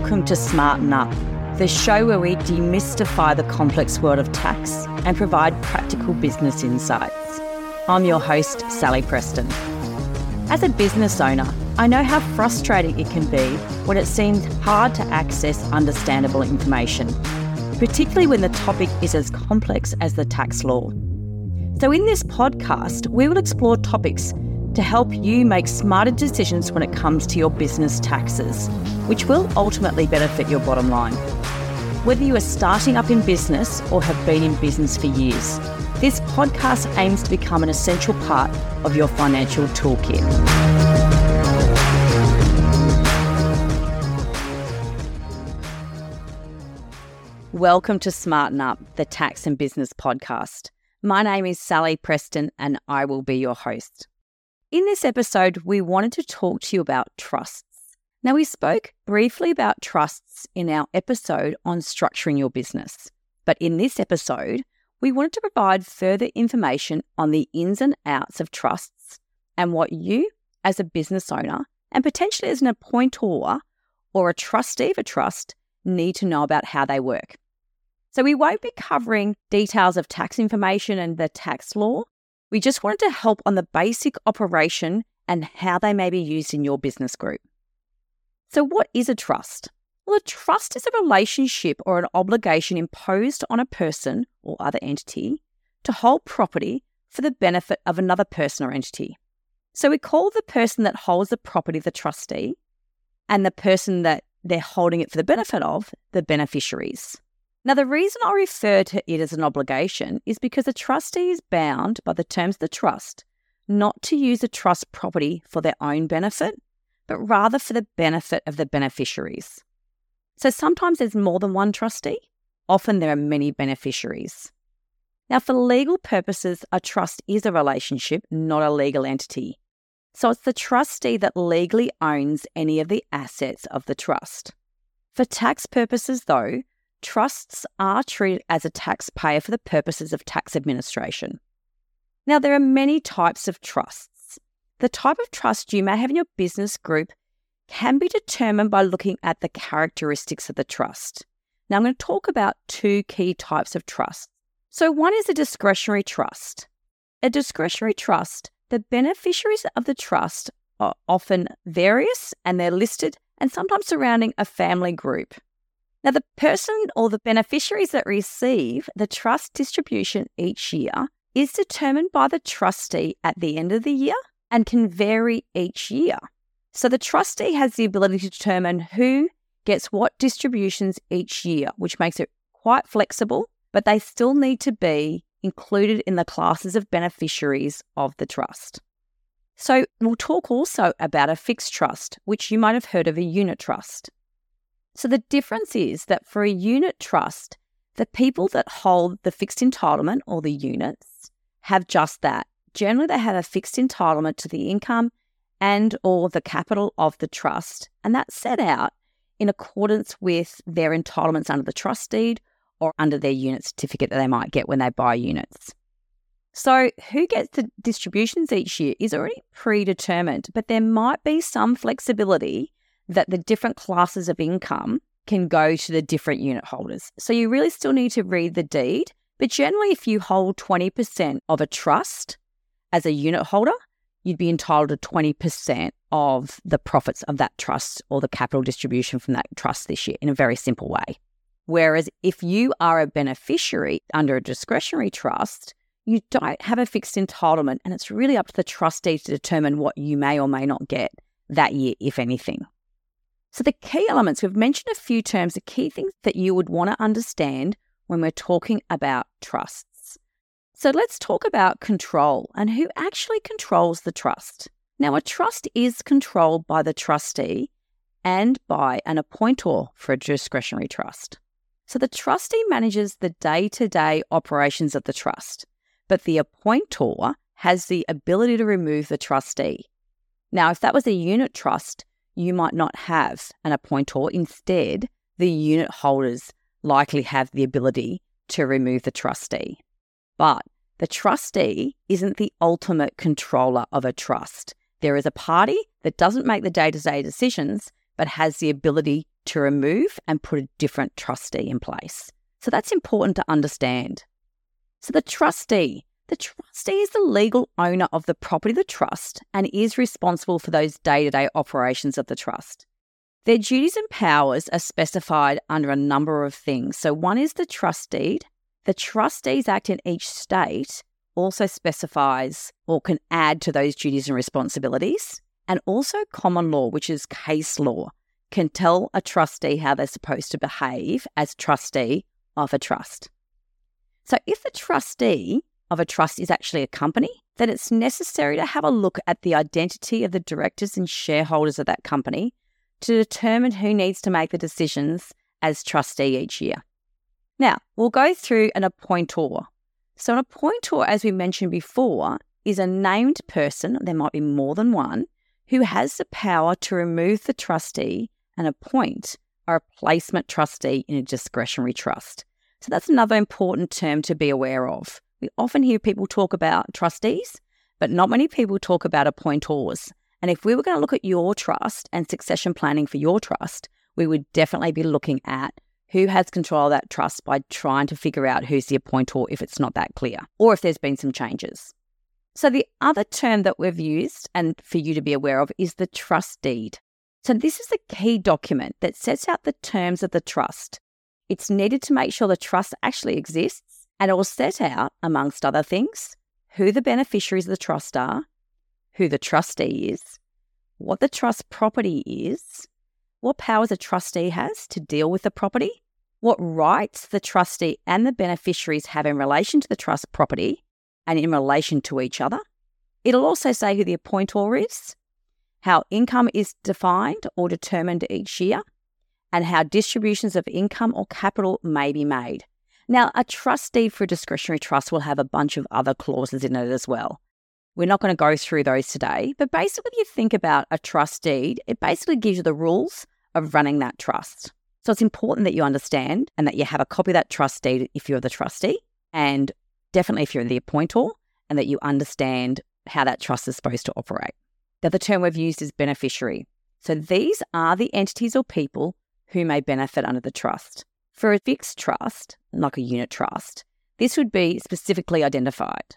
Welcome to Smarten Up, the show where we demystify the complex world of tax and provide practical business insights. I'm your host, Sally Preston. As a business owner, I know how frustrating it can be when it seems hard to access understandable information, particularly when the topic is as complex as the tax law. So, in this podcast, we will explore topics to help you make smarter decisions when it comes to your business taxes, which will ultimately benefit your bottom line. Whether you are starting up in business or have been in business for years, this podcast aims to become an essential part of your financial toolkit. Welcome to Smarten Up, the tax and business podcast. My name is Sally Preston and I will be your host. In this episode, we wanted to talk to you about trusts. Now, we spoke briefly about trusts in our episode on structuring your business, but in this episode, we wanted to provide further information on the ins and outs of trusts and what you, as a business owner, and potentially as an appointor or a trustee of a trust, need to know about how they work. So, we won't be covering details of tax information and the tax law, we just wanted to help on the basic operation and how they may be used in your business group. So, what is a trust? Well, a trust is a relationship or an obligation imposed on a person or other entity to hold property for the benefit of another person or entity. So, we call the person that holds the property the trustee and the person that they're holding it for the benefit of the beneficiaries. Now, the reason I refer to it as an obligation is because a trustee is bound by the terms of the trust not to use a trust property for their own benefit, but rather for the benefit of the beneficiaries. So sometimes there's more than one trustee, often there are many beneficiaries. Now, for legal purposes, a trust is a relationship, not a legal entity. So it's the trustee that legally owns any of the assets of the trust. For tax purposes, though, trusts are treated as a taxpayer for the purposes of tax administration. Now, there are many types of trusts. The type of trust you may have in your business group can be determined by looking at the characteristics of the trust. Now, I'm going to talk about two key types of trusts. So, one is a discretionary trust. A discretionary trust, the beneficiaries of the trust are often various and they're listed and sometimes surrounding a family group. Now, the person or the beneficiaries that receive the trust distribution each year is determined by the trustee at the end of the year and can vary each year. So, the trustee has the ability to determine who gets what distributions each year, which makes it quite flexible, but they still need to be included in the classes of beneficiaries of the trust. So, we'll talk also about a fixed trust, which you might have heard of a unit trust. So the difference is that for a unit trust, the people that hold the fixed entitlement or the units have just that. Generally, they have a fixed entitlement to the income and or the capital of the trust, and that's set out in accordance with their entitlements under the trust deed or under their unit certificate that they might get when they buy units. So, who gets the distributions each year is already predetermined, but there might be some flexibility that the different classes of income can go to the different unit holders. So you really still need to read the deed. But generally, if you hold 20% of a trust as a unit holder, you'd be entitled to 20% of the profits of that trust or the capital distribution from that trust this year in a very simple way. Whereas if you are a beneficiary under a discretionary trust, you don't have a fixed entitlement, and it's really up to the trustee to determine what you may or may not get that year, if anything. So, the key elements, we've mentioned a few terms, the key things that you would want to understand when we're talking about trusts. So, let's talk about control and who actually controls the trust. Now, a trust is controlled by the trustee and by an appointor for a discretionary trust. So, the trustee manages the day to day operations of the trust, but the appointor has the ability to remove the trustee. Now, if that was a unit trust, you might not have an appointor. Instead, the unit holders likely have the ability to remove the trustee. But the trustee isn't the ultimate controller of a trust. There is a party that doesn't make the day to day decisions, but has the ability to remove and put a different trustee in place. So that's important to understand. So the trustee, the trustee is the legal owner of the property of the trust and is responsible for those day to day operations of the trust. Their duties and powers are specified under a number of things. So, one is the trust deed. The Trustees Act in each state also specifies or can add to those duties and responsibilities. And also, common law, which is case law, can tell a trustee how they're supposed to behave as trustee of a trust. So, if the trustee of a trust is actually a company, then it's necessary to have a look at the identity of the directors and shareholders of that company to determine who needs to make the decisions as trustee each year. Now, we'll go through an appointor. So, an appointor, as we mentioned before, is a named person, there might be more than one, who has the power to remove the trustee and appoint a replacement trustee in a discretionary trust. So, that's another important term to be aware of. We often hear people talk about trustees, but not many people talk about appointors. And if we were going to look at your trust and succession planning for your trust, we would definitely be looking at who has control of that trust by trying to figure out who's the appointor if it's not that clear or if there's been some changes. So, the other term that we've used and for you to be aware of is the trust deed. So, this is the key document that sets out the terms of the trust. It's needed to make sure the trust actually exists and it will set out, amongst other things, who the beneficiaries of the trust are, who the trustee is, what the trust property is, what powers a trustee has to deal with the property, what rights the trustee and the beneficiaries have in relation to the trust property and in relation to each other. It'll also say who the appointor is, how income is defined or determined each year, and how distributions of income or capital may be made. Now, a trustee for a discretionary trust will have a bunch of other clauses in it as well. We're not going to go through those today, but basically, when you think about a trust deed, it basically gives you the rules of running that trust. So it's important that you understand and that you have a copy of that trust deed if you're the trustee, and definitely if you're the appointor, and that you understand how that trust is supposed to operate. The other term we've used is beneficiary. So these are the entities or people who may benefit under the trust. For a fixed trust, like a unit trust, this would be specifically identified.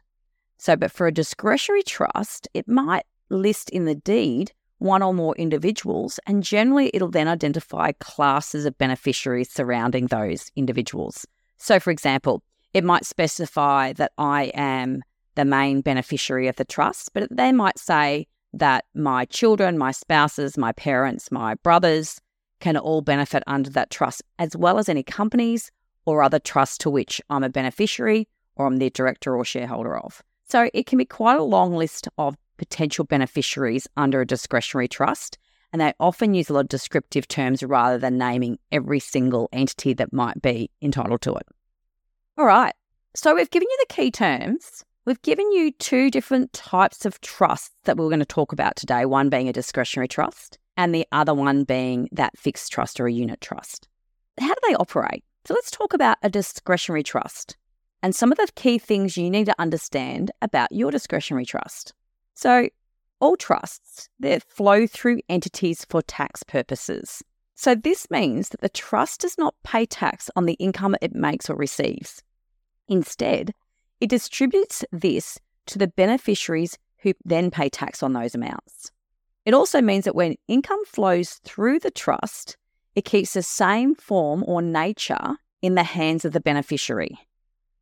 So, but for a discretionary trust, it might list in the deed one or more individuals, and generally it'll then identify classes of beneficiaries surrounding those individuals. So, for example, it might specify that I am the main beneficiary of the trust, but they might say that my children, my spouses, my parents, my brothers can all benefit under that trust, as well as any companies or other trusts to which I'm a beneficiary or I'm the director or shareholder of. So it can be quite a long list of potential beneficiaries under a discretionary trust. And they often use a lot of descriptive terms rather than naming every single entity that might be entitled to it. All right. So we've given you the key terms. We've given you two different types of trusts that we're going to talk about today one being a discretionary trust, and the other one being that fixed trust or a unit trust. How do they operate? So let's talk about a discretionary trust and some of the key things you need to understand about your discretionary trust. So, all trusts, they flow through entities for tax purposes. So, this means that the trust does not pay tax on the income it makes or receives. Instead, it distributes this to the beneficiaries who then pay tax on those amounts. It also means that when income flows through the trust, it keeps the same form or nature in the hands of the beneficiary.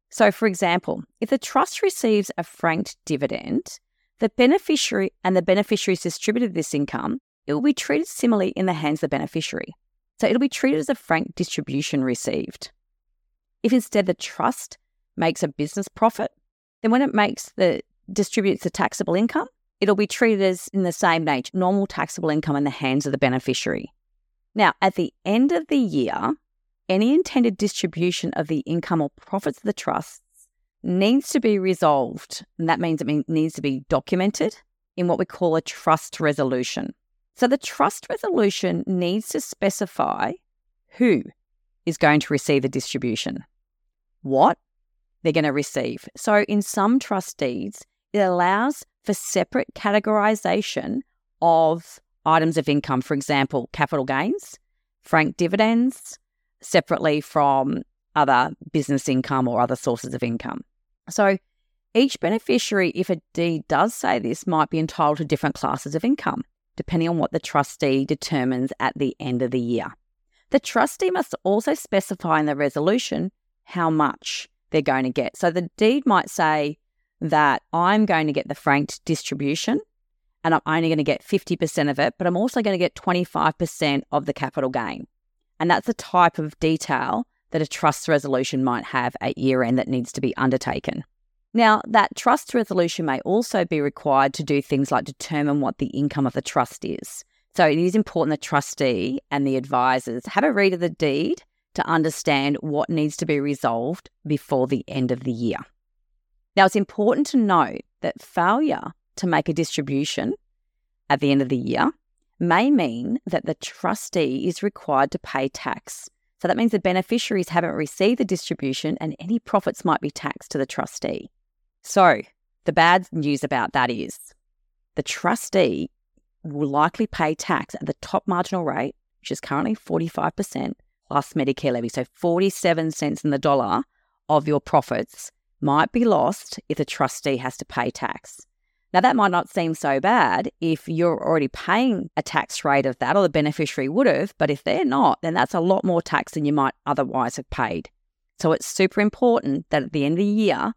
So, for example, if the trust receives a franked dividend, the beneficiary and the beneficiaries distributed this income, it will be treated similarly in the hands of the beneficiary. So, it'll be treated as a frank distribution received. If instead the trust makes a business profit, then when it makes the distributes the taxable income, it'll be treated as in the same nature, normal taxable income in the hands of the beneficiary. Now, at the end of the year, any intended distribution of the income or profits of the trusts needs to be resolved. And that means it needs to be documented in what we call a trust resolution. So the trust resolution needs to specify who is going to receive the distribution, what they're going to receive. So in some trust deeds, it allows for separate categorization of items of income, for example, capital gains frank dividends separately from other business income or other sources of income. So each beneficiary, if a deed does say this, might be entitled to different classes of income, depending on what the trustee determines at the end of the year. The trustee must also specify in the resolution how much they're going to get. So the deed might say that I'm going to get the franked distribution and I'm only going to get 50% of it, but I'm also going to get 25% of the capital gain. And that's the type of detail that a trust resolution might have at year end that needs to be undertaken. Now, that trust resolution may also be required to do things like determine what the income of the trust is. So it is important the trustee and the advisors have a read of the deed to understand what needs to be resolved before the end of the year. Now, it's important to note that failure to make a distribution at the end of the year may mean that the trustee is required to pay tax so that means the beneficiaries haven't received the distribution and any profits might be taxed to the trustee. So the bad news about that is the trustee will likely pay tax at the top marginal rate, which is currently 45% plus Medicare levy. So 47 cents in the dollar of your profits might be lost if the trustee has to pay tax. Now, that might not seem so bad if you're already paying a tax rate of that, or the beneficiary would have, but if they're not, then that's a lot more tax than you might otherwise have paid. So it's super important that at the end of the year,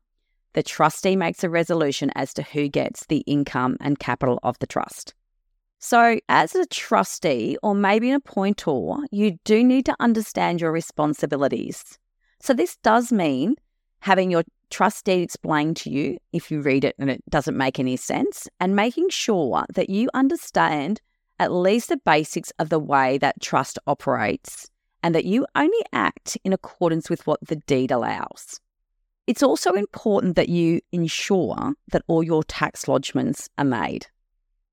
the trustee makes a resolution as to who gets the income and capital of the trust. So, as a trustee or maybe an appointor, you do need to understand your responsibilities. So, this does mean having your trust deed explained to you if you read it and it doesn't make any sense, and making sure that you understand at least the basics of the way that trust operates and that you only act in accordance with what the deed allows. It's also important that you ensure that all your tax lodgements are made.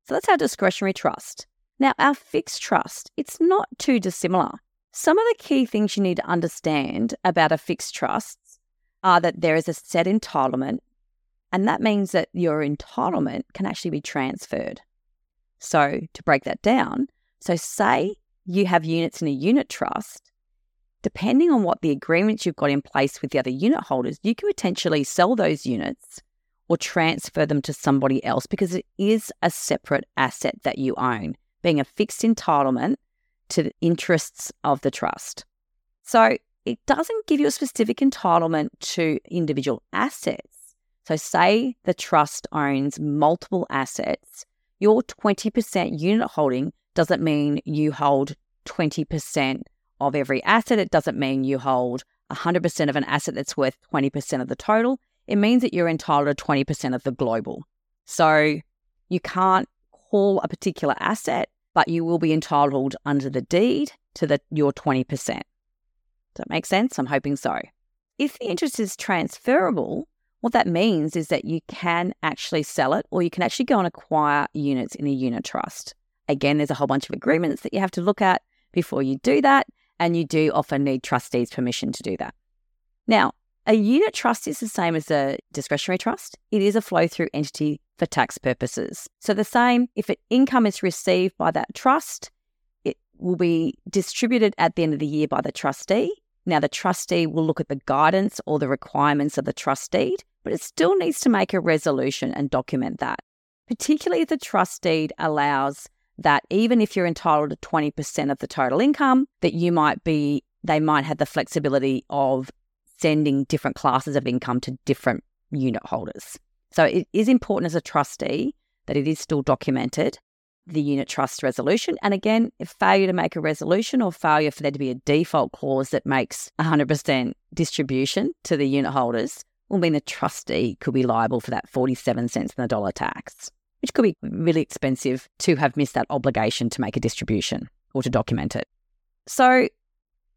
So that's our discretionary trust. Now, our fixed trust, it's not too dissimilar. Some of the key things you need to understand about a fixed trust are that there is a set entitlement, and that means that your entitlement can actually be transferred. So, to break that down, so say you have units in a unit trust, depending on what the agreements you've got in place with the other unit holders, you can potentially sell those units or transfer them to somebody else because it is a separate asset that you own, being a fixed entitlement to the interests of the trust. So, it doesn't give you a specific entitlement to individual assets. So, say the trust owns multiple assets, your 20% unit holding doesn't mean you hold 20% of every asset. It doesn't mean you hold 100% of an asset that's worth 20% of the total. It means that you're entitled to 20% of the global. So, you can't call a particular asset, but you will be entitled under the deed to the, your 20%. Does that make sense? I'm hoping so. If the interest is transferable, what that means is that you can actually sell it or you can actually go and acquire units in a unit trust. Again, there's a whole bunch of agreements that you have to look at before you do that, and you do often need trustees' permission to do that. Now, a unit trust is the same as a discretionary trust. It is a flow through entity for tax purposes. So, the same if an income is received by that trust, will be distributed at the end of the year by the trustee. Now, the trustee will look at the guidance or the requirements of the trust deed, but it still needs to make a resolution and document that, particularly if the trust deed allows that even if you're entitled to 20% of the total income, that you might be, they might have the flexibility of sending different classes of income to different unit holders. So it is important as a trustee that it is still documented the unit trust resolution. And again, if failure to make a resolution or failure for there to be a default clause that makes 100% distribution to the unit holders will mean the trustee could be liable for that 47 cents in the dollar tax, which could be really expensive to have missed that obligation to make a distribution or to document it. So,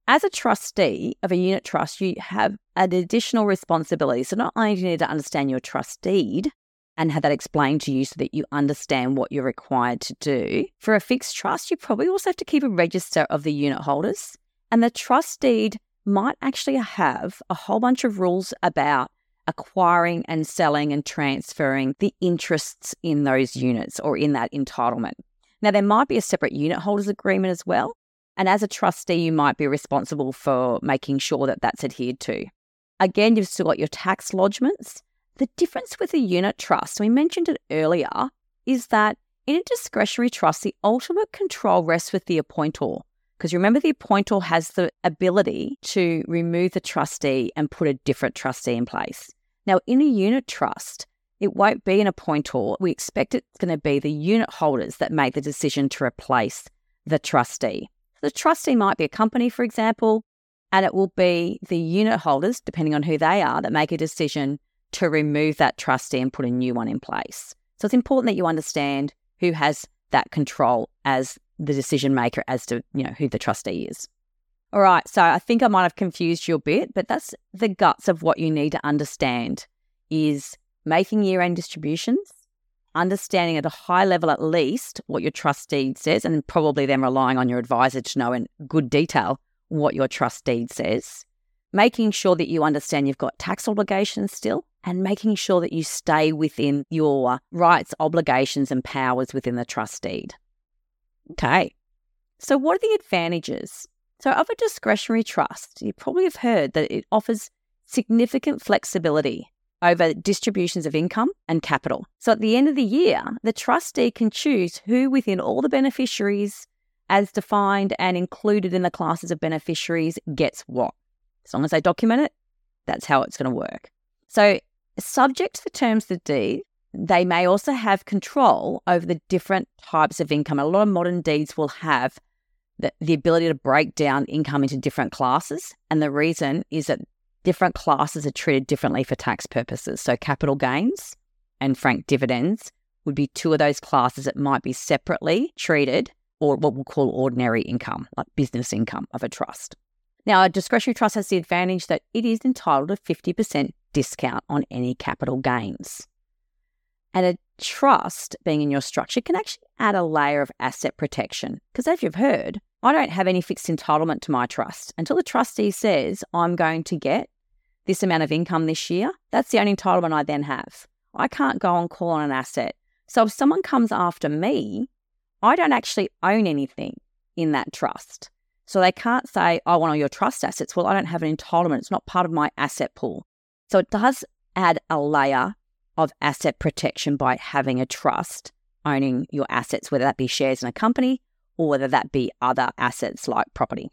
as a trustee of a unit trust, you have an additional responsibility. So, not only do you need to understand your trust deed, and have that explained to you so that you understand what you're required to do. For a fixed trust, you probably also have to keep a register of the unit holders. And the trust deed might actually have a whole bunch of rules about acquiring and selling and transferring the interests in those units or in that entitlement. Now, there might be a separate unit holders agreement as well, And as a trustee, you might be responsible for making sure that that's adhered to. Again, you've still got your tax lodgements. The difference with a unit trust, we mentioned it earlier, is that in a discretionary trust, the ultimate control rests with the appointor. Because remember, the appointor has the ability to remove the trustee and put a different trustee in place. Now, in a unit trust, it won't be an appointor. We expect it's going to be the unit holders that make the decision to replace the trustee. The trustee might be a company, for example, and it will be the unit holders, depending on who they are, that make a decision to remove that trustee and put a new one in place. So it's important that you understand who has that control as the decision maker as to, you know, who the trustee is. All right, so I think I might have confused you a bit, but that's the guts of what you need to understand is making year-end distributions, understanding at a high level at least what your trustee says, and probably then relying on your advisor to know in good detail what your trustee says, making sure that you understand you've got tax obligations still, and making sure that you stay within your rights, obligations, and powers within the trust deed. Okay, so what are the advantages? So, of a discretionary trust, you probably have heard that it offers significant flexibility over distributions of income and capital. So, at the end of the year, the trustee can choose who within all the beneficiaries, as defined and included in the classes of beneficiaries, gets what. As long as they document it, that's how it's going to work. So, Subject to the terms of the deed, they may also have control over the different types of income. A lot of modern deeds will have the, the ability to break down income into different classes. And the reason is that different classes are treated differently for tax purposes. So, capital gains and frank dividends would be two of those classes that might be separately treated or what we'll call ordinary income, like business income of a trust. Now, a discretionary trust has the advantage that it is entitled to 50% discount on any capital gains. And a trust being in your structure can actually add a layer of asset protection. Because as you've heard, I don't have any fixed entitlement to my trust. Until the trustee says I'm going to get this amount of income this year, that's the only entitlement I then have. I can't go and call on an asset. So if someone comes after me, I don't actually own anything in that trust. So they can't say, I want all your trust assets. Well, I don't have an entitlement. It's not part of my asset pool. So it does add a layer of asset protection by having a trust owning your assets, whether that be shares in a company or whether that be other assets like property.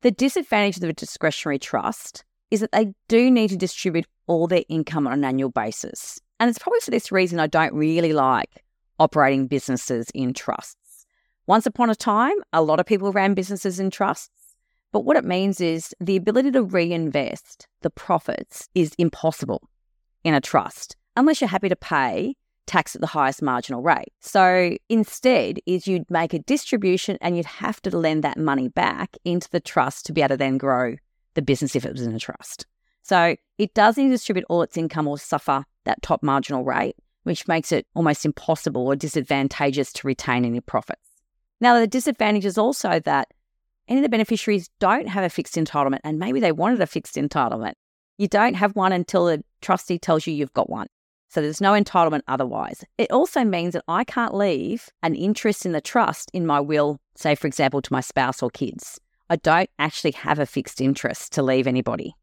The disadvantage of a discretionary trust is that they do need to distribute all their income on an annual basis. And it's probably for this reason I don't really like operating businesses in trusts. Once upon a time, a lot of people ran businesses in trusts. But what it means is the ability to reinvest the profits is impossible in a trust unless you're happy to pay tax at the highest marginal rate. So instead is you'd make a distribution and you'd have to lend that money back into the trust to be able to then grow the business if it was in a trust. So it does need to distribute all its income or suffer that top marginal rate, which makes it almost impossible or disadvantageous to retain any profits. Now, the disadvantage is also that any of the beneficiaries don't have a fixed entitlement and maybe they wanted a fixed entitlement. You don't have one until the trustee tells you you've got one. So there's no entitlement otherwise. It also means that I can't leave an interest in the trust in my will, say, for example, to my spouse or kids. I don't actually have a fixed interest to leave anybody.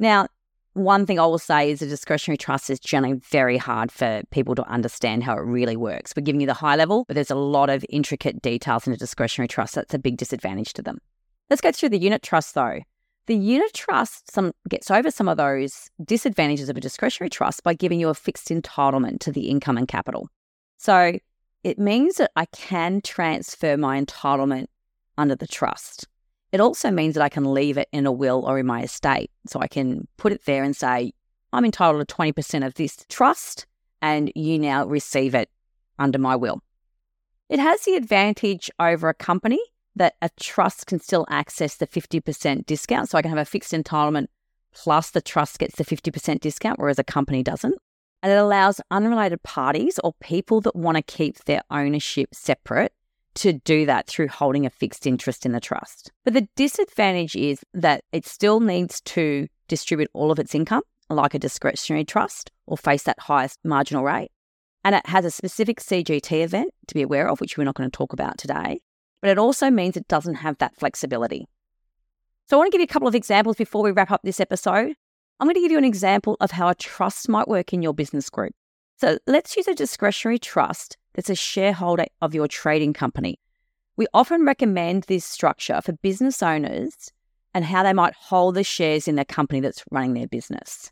Now, one thing I will say is a discretionary trust is generally very hard for people to understand how it really works. We're giving you the high level, but there's a lot of intricate details in a discretionary trust. That's a big disadvantage to them. Let's go through the unit trust though. The unit trust some, gets over some of those disadvantages of a discretionary trust by giving you a fixed entitlement to the income and capital. So it means that I can transfer my entitlement under the trust. It also means that I can leave it in a will or in my estate. So I can put it there and say, I'm entitled to 20% of this trust, and you now receive it under my will. It has the advantage over a company that a trust can still access the 50% discount. So I can have a fixed entitlement plus the trust gets the 50% discount, whereas a company doesn't. And it allows unrelated parties or people that want to keep their ownership separate to do that through holding a fixed interest in the trust. But the disadvantage is that it still needs to distribute all of its income, like a discretionary trust, or face that highest marginal rate. And it has a specific CGT event to be aware of, which we're not going to talk about today. but it also means it doesn't have that flexibility. So I want to give you a couple of examples before we wrap up this episode. I'm going to give you an example of how a trust might work in your business group. So let's use a discretionary trust that's a shareholder of your trading company. We often recommend this structure for business owners and how they might hold the shares in the company that's running their business.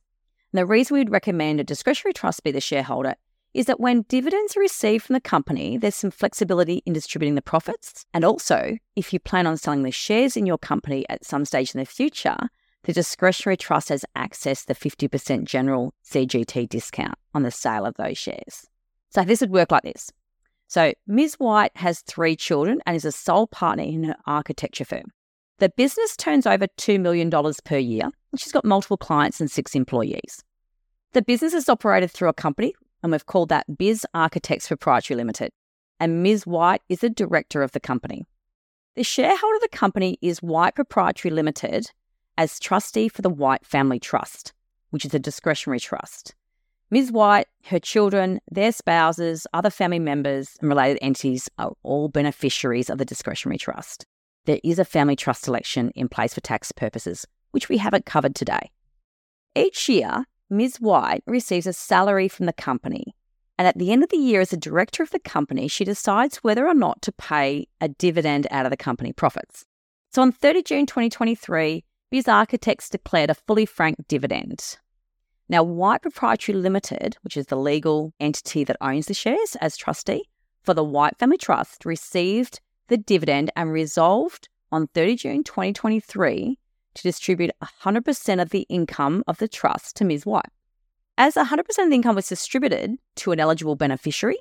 And the reason we'd recommend a discretionary trust be the shareholder is that when dividends are received from the company, there's some flexibility in distributing the profits. And also, if you plan on selling the shares in your company at some stage in the future, the discretionary trust has access to the 50% general CGT discount on the sale of those shares. So this would work like this. So Ms. White has three children and is a sole partner in her architecture firm. The business turns over $2 million per year, and she's got multiple clients and six employees. The business is operated through a company, and we've called that Biz Architects Proprietary Limited. And Ms. White is the director of the company. The shareholder of the company is White Proprietary Limited as trustee for the White Family Trust, which is a discretionary trust. Ms. White, her children, their spouses, other family members, and related entities are all beneficiaries of the discretionary trust there is a family trust election in place for tax purposes, which we haven't covered today. Each year, Ms. White receives a salary from the company, and at the end of the year, as a director of the company, she decides whether or not to pay a dividend out of the company profits. So on 30 June 2023, Biz Architects declared a fully franked dividend. Now, White Proprietary Limited, which is the legal entity that owns the shares as trustee for the White Family Trust, received the dividend and resolved on 30 June 2023 to distribute 100% of the income of the trust to Ms. White. As 100% of the income was distributed to an eligible beneficiary,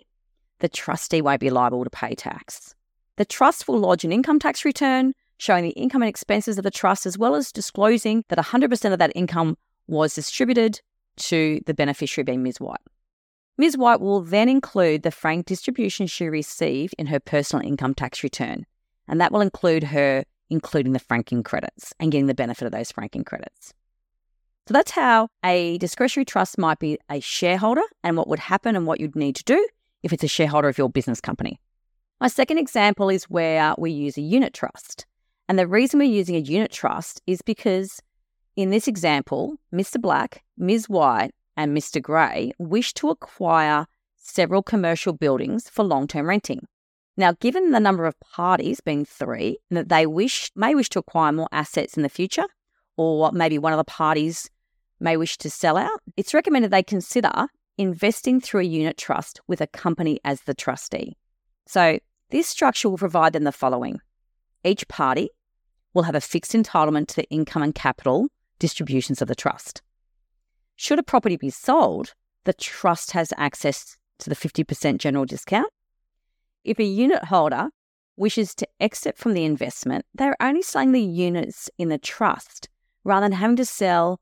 the trustee won't be liable to pay tax. The trust will lodge an income tax return showing the income and expenses of the trust, as well as disclosing that 100% of that income was distributed to the beneficiary being Ms. White. Ms. White will then include the frank distribution she received in her personal income tax return, and that will include her including the franking credits and getting the benefit of those franking credits. So that's how a discretionary trust might be a shareholder and what would happen and what you'd need to do if it's a shareholder of your business company. My second example is where we use a unit trust. And the reason we're using a unit trust is because in this example, Mr. Black, Ms. White, and Mr. Gray wish to acquire several commercial buildings for long term renting. Now, given the number of parties being three, and that they wish may wish to acquire more assets in the future, or maybe one of the parties may wish to sell out, it's recommended they consider investing through a unit trust with a company as the trustee. So, this structure will provide them the following each party will have a fixed entitlement to the income and capital distributions of the trust. Should a property be sold, the trust has access to the 50% general discount. If a unit holder wishes to exit from the investment, they're only selling the units in the trust rather than having to sell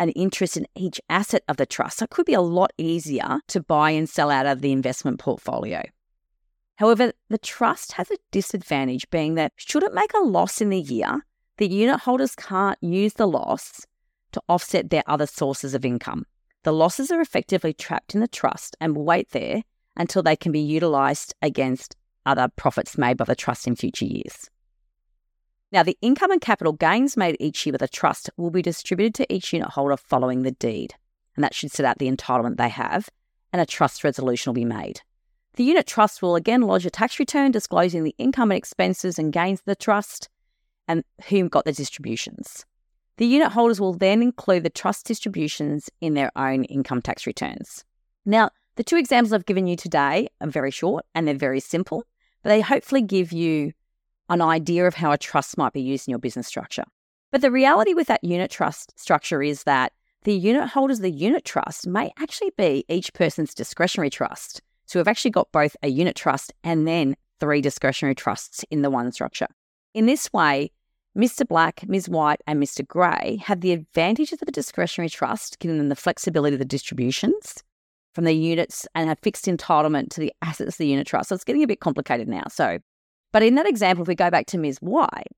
an interest in each asset of the trust. So it could be a lot easier to buy and sell out of the investment portfolio. However, the trust has a disadvantage being that should it make a loss in the year, the unit holders can't use the loss to offset their other sources of income. The losses are effectively trapped in the trust and will wait there until they can be utilised against other profits made by the trust in future years. Now, the income and capital gains made each year by the trust will be distributed to each unit holder following the deed, and that should set out the entitlement they have, and a trust resolution will be made. The unit trust will again lodge a tax return disclosing the income and expenses and gains of the trust and whom got the distributions. The unit holders will then include the trust distributions in their own income tax returns. Now, the two examples I've given you today are very short and they're very simple, but they hopefully give you an idea of how a trust might be used in your business structure. But the reality with that unit trust structure is that the unit holders of the unit trust may actually be each person's discretionary trust. So we've actually got both a unit trust and then three discretionary trusts in the one structure. In this way, Mr. Black, Ms. White, and Mr. Gray have the advantages of the discretionary trust, giving them the flexibility of the distributions from the units and have fixed entitlement to the assets of the unit trust. So it's getting a bit complicated now. So, but in that example, if we go back to Ms. White,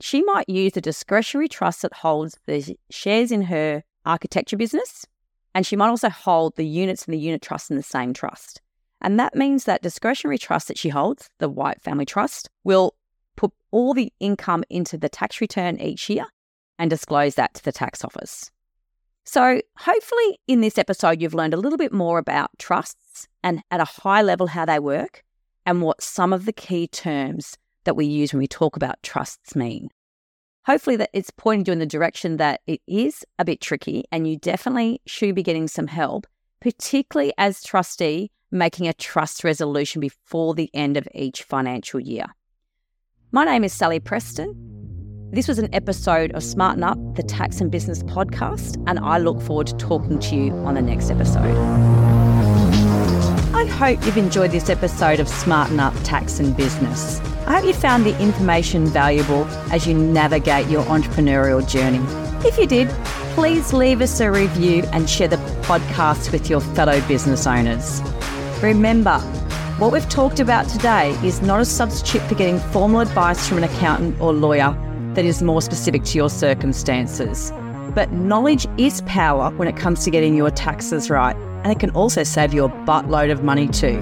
she might use the discretionary trust that holds the shares in her architecture business, and she might also hold the units in the unit trust in the same trust. And that means that discretionary trust that she holds, the White Family Trust, will put all the income into the tax return each year and disclose that to the tax office. So, hopefully, in this episode, you've learned a little bit more about trusts and at a high level how they work and what some of the key terms that we use when we talk about trusts mean. Hopefully, that it's pointing you in the direction that it is a bit tricky and you definitely should be getting some help, particularly as trustee making a trust resolution before the end of each financial year. My name is Sally Preston. This was an episode of Smarten Up, the Tax and Business podcast, and I look forward to talking to you on the next episode. I hope you've enjoyed this episode of Smarten Up Tax and Business. I hope you found the information valuable as you navigate your entrepreneurial journey. If you did, please leave us a review and share the podcast with your fellow business owners. Remember, what we've talked about today is not a substitute for getting formal advice from an accountant or lawyer that is more specific to your circumstances. But knowledge is power when it comes to getting your taxes right, and it can also save you a buttload of money too.